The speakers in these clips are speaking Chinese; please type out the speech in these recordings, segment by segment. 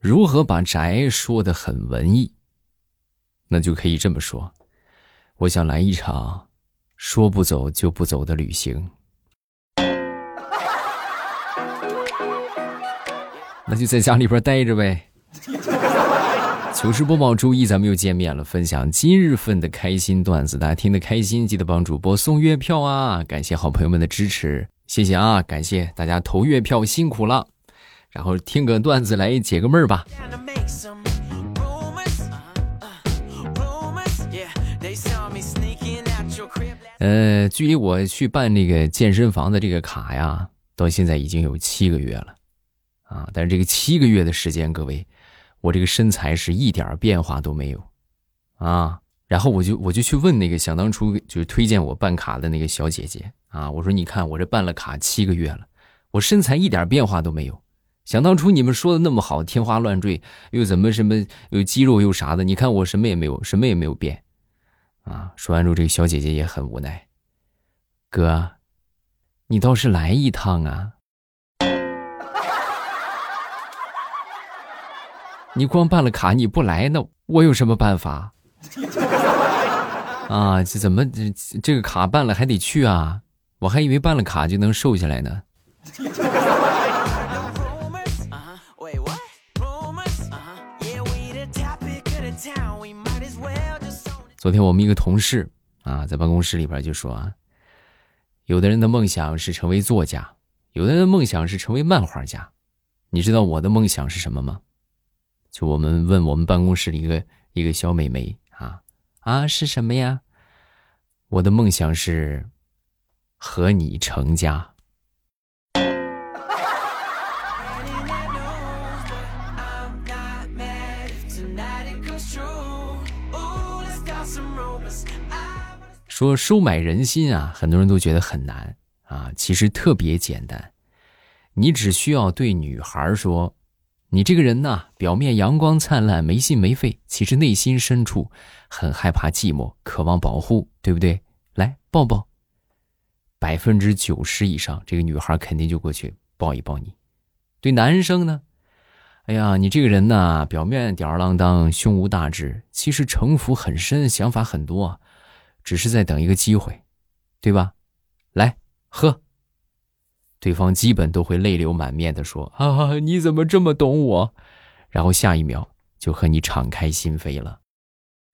如何把宅说的很文艺？那就可以这么说：我想来一场说不走就不走的旅行。那就在家里边待着呗。糗事播报，周一咱们又见面了，分享今日份的开心段子，大家听得开心，记得帮主播送月票啊！感谢好朋友们的支持，谢谢啊！感谢大家投月票，辛苦了。然后听个段子来解个闷儿吧。呃，距离我去办那个健身房的这个卡呀，到现在已经有七个月了，啊！但是这个七个月的时间，各位，我这个身材是一点变化都没有，啊！然后我就我就去问那个想当初就是推荐我办卡的那个小姐姐啊，我说你看我这办了卡七个月了，我身材一点变化都没有。想当初你们说的那么好，天花乱坠，又怎么什么有肌肉又啥的？你看我什么也没有，什么也没有变，啊！说完之后，这个小姐姐也很无奈。哥，你倒是来一趟啊！你光办了卡你不来，那我有什么办法？啊，这怎么这这个卡办了还得去啊？我还以为办了卡就能瘦下来呢。昨天我们一个同事啊，在办公室里边就说啊，有的人的梦想是成为作家，有的人的梦想是成为漫画家。你知道我的梦想是什么吗？就我们问我们办公室里一个一个小美眉啊啊是什么呀？我的梦想是和你成家。说收买人心啊，很多人都觉得很难啊，其实特别简单，你只需要对女孩说：“你这个人呐，表面阳光灿烂，没心没肺，其实内心深处很害怕寂寞，渴望保护，对不对？”来抱抱，百分之九十以上，这个女孩肯定就过去抱一抱你。对男生呢，哎呀，你这个人呐，表面吊儿郎当，胸无大志，其实城府很深，想法很多。只是在等一个机会，对吧？来喝。对方基本都会泪流满面的说：“啊，你怎么这么懂我？”然后下一秒就和你敞开心扉了。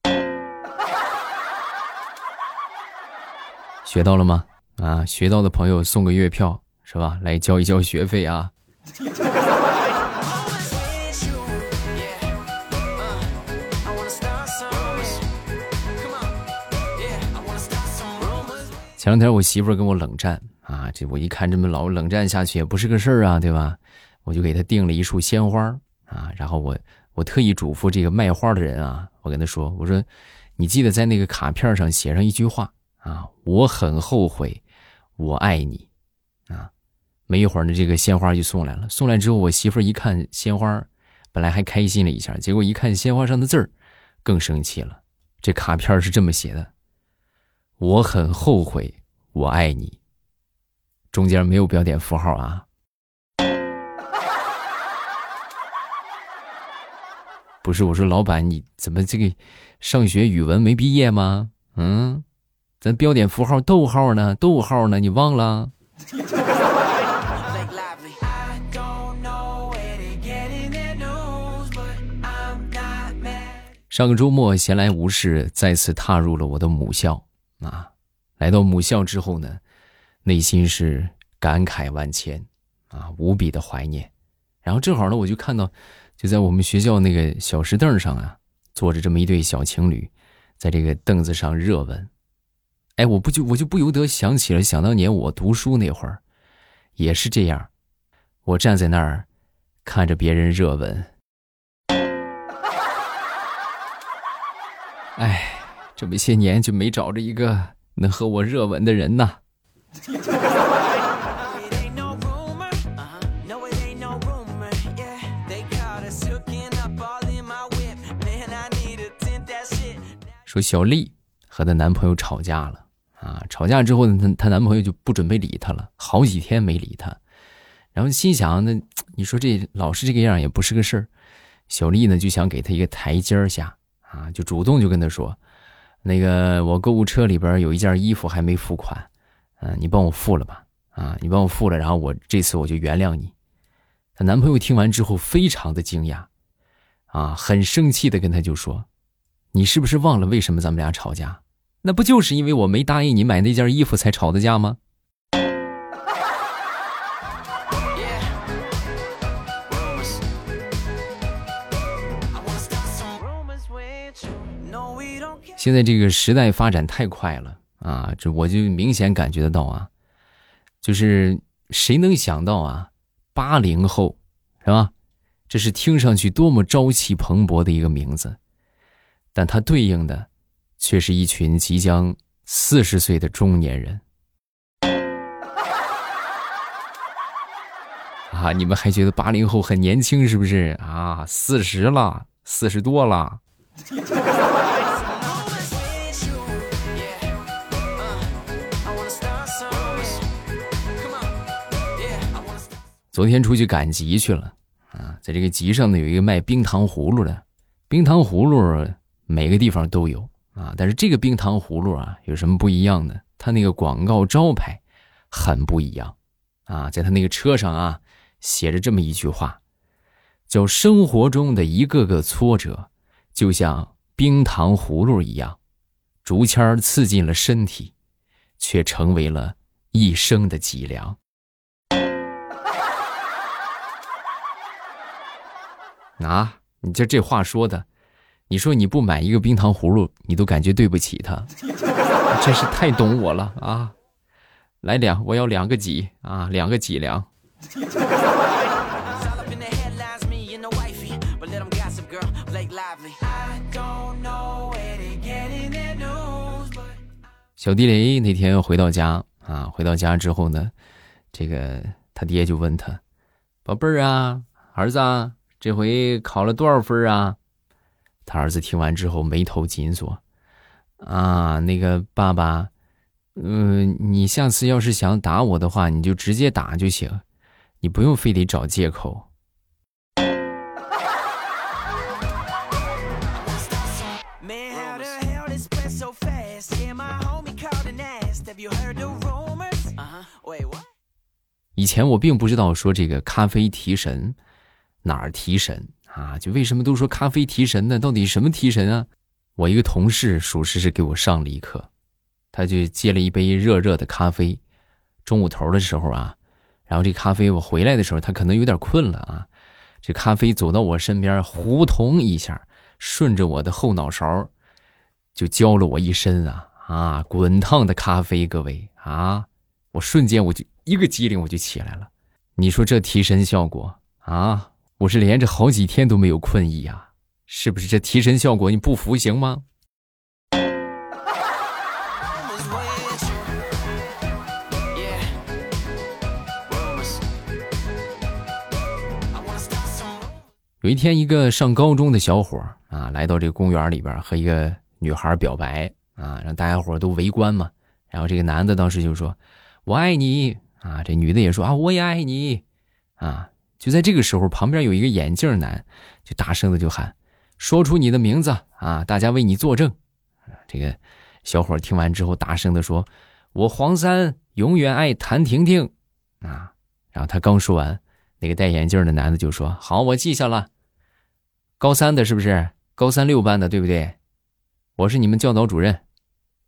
学到了吗？啊，学到的朋友送个月票是吧？来交一交学费啊。前两天我媳妇跟我冷战啊，这我一看这么老冷战下去也不是个事儿啊，对吧？我就给她订了一束鲜花啊，然后我我特意嘱咐这个卖花的人啊，我跟他说，我说你记得在那个卡片上写上一句话啊，我很后悔，我爱你啊。没一会儿呢，这个鲜花就送来了，送来之后我媳妇一看鲜花，本来还开心了一下，结果一看鲜花上的字儿，更生气了。这卡片是这么写的。我很后悔，我爱你。中间没有标点符号啊。不是，我说老板，你怎么这个上学语文没毕业吗？嗯，咱标点符号逗号呢？逗号呢？你忘了？上个周末闲来无事，再次踏入了我的母校。啊，来到母校之后呢，内心是感慨万千，啊，无比的怀念。然后正好呢，我就看到，就在我们学校那个小石凳上啊，坐着这么一对小情侣，在这个凳子上热吻。哎，我不就我就不由得想起了想当年我读书那会儿，也是这样，我站在那儿看着别人热吻。哎。这么些年就没找着一个能和我热吻的人呐。说小丽和她男朋友吵架了。啊，吵架之后呢，她她男朋友就不准备理她了，好几天没理她，然后心想那你说这老是这个样也不是个事儿，小丽呢就想给他一个台阶下啊，就主动就跟他说：“那个我购物车里边有一件衣服还没付款，嗯，你帮我付了吧，啊，你帮我付了，然后我这次我就原谅你。”她男朋友听完之后非常的惊讶，啊，很生气的跟她就说：“你是不是忘了为什么咱们俩吵架？那不就是因为我没答应你买那件衣服才吵的架吗？”现在这个时代发展太快了啊！这我就明显感觉得到啊，就是谁能想到啊，八零后是吧？这是听上去多么朝气蓬勃的一个名字，但它对应的却是一群即将四十岁的中年人啊！你们还觉得八零后很年轻是不是啊？四十了，四十多了。昨天出去赶集去了，啊，在这个集上呢，有一个卖冰糖葫芦的，冰糖葫芦每个地方都有啊，但是这个冰糖葫芦啊，有什么不一样的？它那个广告招牌很不一样，啊，在他那个车上啊，写着这么一句话，叫“生活中的一个个挫折，就像冰糖葫芦一样，竹签刺进了身体，却成为了一生的脊梁。”啊，你这这话说的，你说你不买一个冰糖葫芦，你都感觉对不起他，真是太懂我了啊！来两，我要两个几啊，两个几两。小地雷那天回到家啊，回到家之后呢，这个他爹就问他：“宝贝儿啊，儿子。”啊。这回考了多少分啊？他儿子听完之后眉头紧锁。啊，那个爸爸，嗯，你下次要是想打我的话，你就直接打就行，你不用非得找借口。以前我并不知道说这个咖啡提神。哪儿提神啊？就为什么都说咖啡提神呢？到底什么提神啊？我一个同事属实是给我上了一课，他就接了一杯热热的咖啡，中午头的时候啊，然后这咖啡我回来的时候，他可能有点困了啊，这咖啡走到我身边，呼通一下，顺着我的后脑勺，就浇了我一身啊啊，滚烫的咖啡，各位啊，我瞬间我就一个机灵我就起来了，你说这提神效果啊？我是连着好几天都没有困意啊，是不是这提神效果你不服行吗？有一天，一个上高中的小伙啊，来到这个公园里边和一个女孩表白啊，让大家伙都围观嘛。然后这个男的当时就说：“我爱你啊！”这女的也说：“啊，我也爱你啊。”就在这个时候，旁边有一个眼镜男，就大声的就喊：“说出你的名字啊！大家为你作证。”这个小伙听完之后，大声的说：“我黄三永远爱谭婷婷啊！”然后他刚说完，那个戴眼镜的男的就说：“好，我记下了。高三的是不是？高三六班的对不对？我是你们教导主任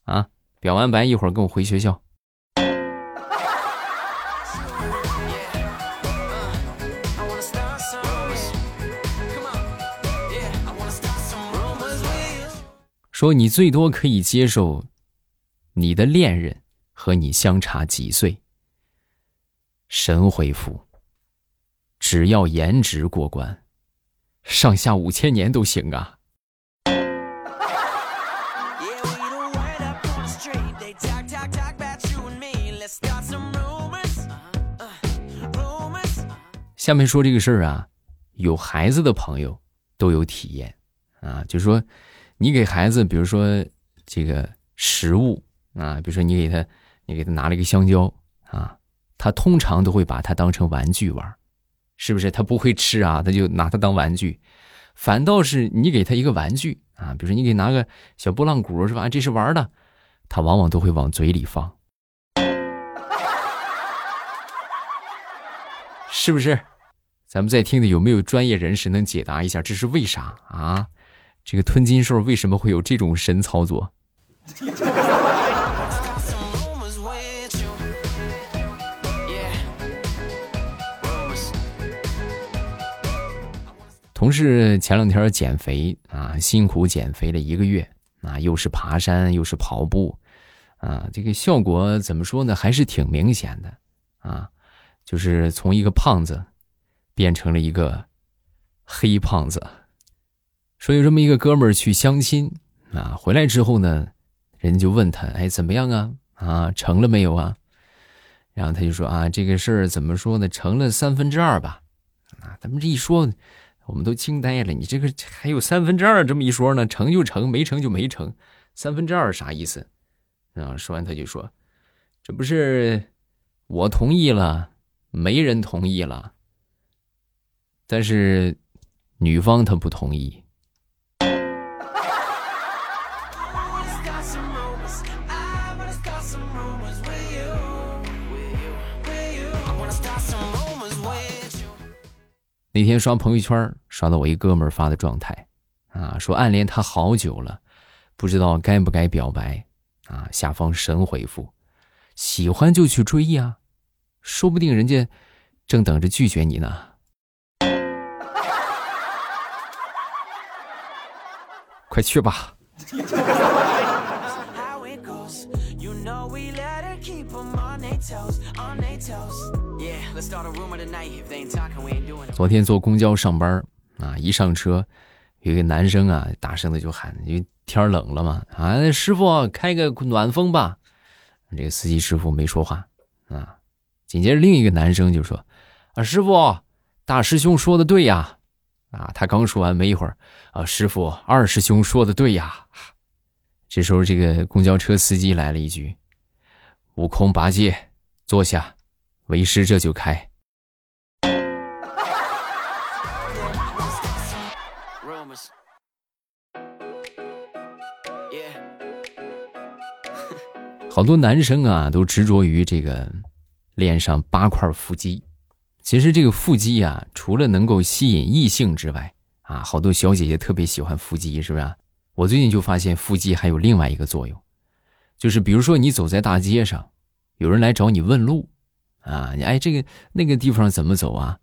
啊！表完白一会儿跟我回学校。”说你最多可以接受，你的恋人和你相差几岁。神回复：只要颜值过关，上下五千年都行啊。下面说这个事儿啊，有孩子的朋友都有体验啊，就说。你给孩子，比如说这个食物啊，比如说你给他，你给他拿了一个香蕉啊，他通常都会把它当成玩具玩，是不是？他不会吃啊，他就拿它当玩具，反倒是你给他一个玩具啊，比如说你给拿个小拨浪鼓是吧？这是玩的，他往往都会往嘴里放，是不是？咱们在听的有没有专业人士能解答一下这是为啥啊？这个吞金兽为什么会有这种神操作？同事前两天减肥啊，辛苦减肥了一个月啊，又是爬山又是跑步，啊，这个效果怎么说呢？还是挺明显的啊，就是从一个胖子变成了一个黑胖子。说有这么一个哥们儿去相亲啊，回来之后呢，人就问他，哎，怎么样啊？啊，成了没有啊？然后他就说啊，这个事儿怎么说呢？成了三分之二吧。啊，咱们这一说。我们都惊呆了，你这个还有三分之二这么一说呢？成就成，没成就没成，三分之二啥意思？啊，说完他就说：“这不是我同意了，没人同意了，但是女方她不同意。”那天刷朋友圈，刷到我一哥们儿发的状态，啊，说暗恋他好久了，不知道该不该表白，啊，下方神回复，喜欢就去追呀，说不定人家正等着拒绝你呢。快去吧。昨天坐公交上班啊，一上车，有一个男生啊，大声的就喊，因为天冷了嘛，啊，师傅开个暖风吧。这个司机师傅没说话啊。紧接着另一个男生就说：“啊，师傅，大师兄说的对呀。”啊，他刚说完没一会儿，啊，师傅，二师兄说的对呀。这时候这个公交车司机来了一句：“悟空八戒，坐下。”为师这就开。好多男生啊，都执着于这个练上八块腹肌。其实这个腹肌啊，除了能够吸引异性之外，啊，好多小姐姐特别喜欢腹肌，是不是？我最近就发现腹肌还有另外一个作用，就是比如说你走在大街上，有人来找你问路。啊，你哎，这个那个地方怎么走啊？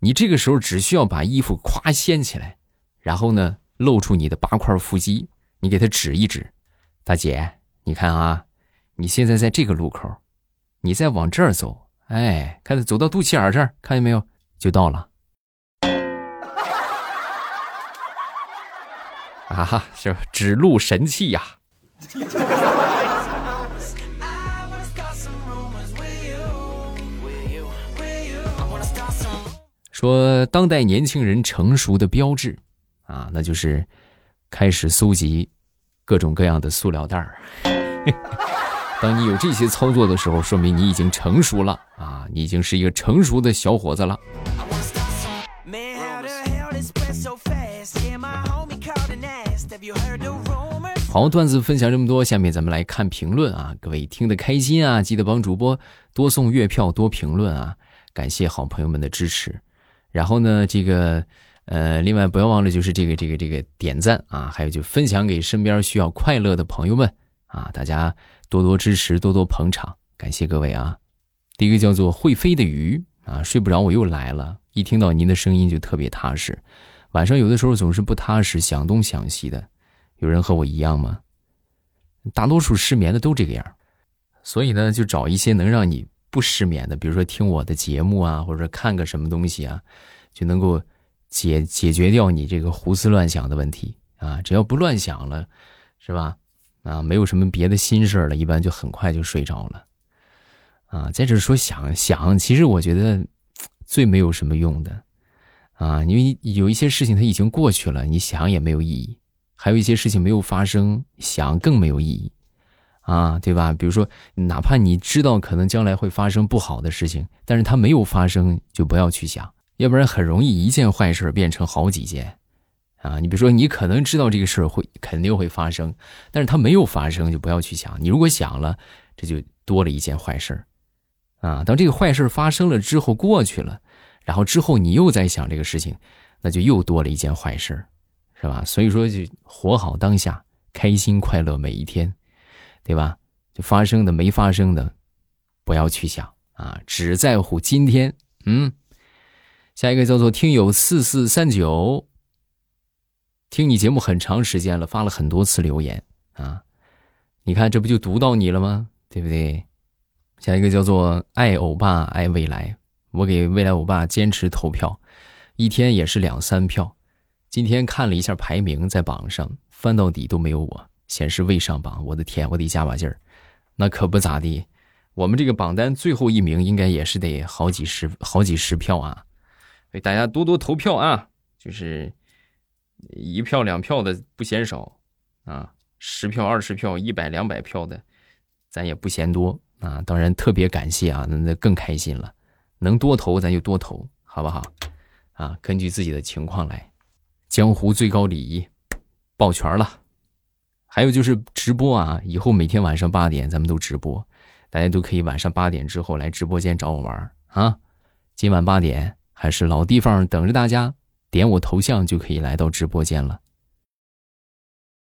你这个时候只需要把衣服咵掀起来，然后呢，露出你的八块腹肌，你给他指一指，大姐，你看啊，你现在在这个路口，你再往这儿走，哎，看走到肚脐眼这儿，看见没有？就到了。啊哈，是指路神器呀。说当代年轻人成熟的标志，啊，那就是开始搜集各种各样的塑料袋儿。当你有这些操作的时候，说明你已经成熟了啊，你已经是一个成熟的小伙子了。好，段子分享这么多，下面咱们来看评论啊。各位听得开心啊，记得帮主播多送月票，多评论啊，感谢好朋友们的支持。然后呢，这个，呃，另外不要忘了，就是这个这个这个点赞啊，还有就分享给身边需要快乐的朋友们啊，大家多多支持，多多捧场，感谢各位啊。第一个叫做会飞的鱼啊，睡不着我又来了，一听到您的声音就特别踏实，晚上有的时候总是不踏实，想东想西的，有人和我一样吗？大多数失眠的都这个样，所以呢，就找一些能让你。不失眠的，比如说听我的节目啊，或者看个什么东西啊，就能够解解决掉你这个胡思乱想的问题啊。只要不乱想了，是吧？啊，没有什么别的心事了，一般就很快就睡着了。啊，在这说想想，其实我觉得最没有什么用的啊，因为有一些事情它已经过去了，你想也没有意义；还有一些事情没有发生，想更没有意义。啊，对吧？比如说，哪怕你知道可能将来会发生不好的事情，但是它没有发生，就不要去想，要不然很容易一件坏事变成好几件，啊，你比如说，你可能知道这个事儿会肯定会发生，但是它没有发生，就不要去想。你如果想了，这就多了一件坏事儿，啊，当这个坏事发生了之后过去了，然后之后你又在想这个事情，那就又多了一件坏事儿，是吧？所以说，就活好当下，开心快乐每一天，对吧？就发生的没发生的，不要去想啊，只在乎今天。嗯，下一个叫做听友四四三九。听你节目很长时间了，发了很多次留言啊，你看这不就读到你了吗？对不对？下一个叫做爱欧巴爱未来，我给未来欧巴坚持投票，一天也是两三票。今天看了一下排名，在榜上翻到底都没有我，显示未上榜。我的天，我得加把劲儿。那可不咋地，我们这个榜单最后一名应该也是得好几十好几十票啊，所以大家多多投票啊，就是。一票两票的不嫌少，啊，十票二十票一百两百票的，咱也不嫌多啊。当然特别感谢啊，那那更开心了，能多投咱就多投，好不好？啊，根据自己的情况来。江湖最高礼仪，抱拳了。还有就是直播啊，以后每天晚上八点咱们都直播，大家都可以晚上八点之后来直播间找我玩啊。今晚八点还是老地方等着大家。点我头像就可以来到直播间了。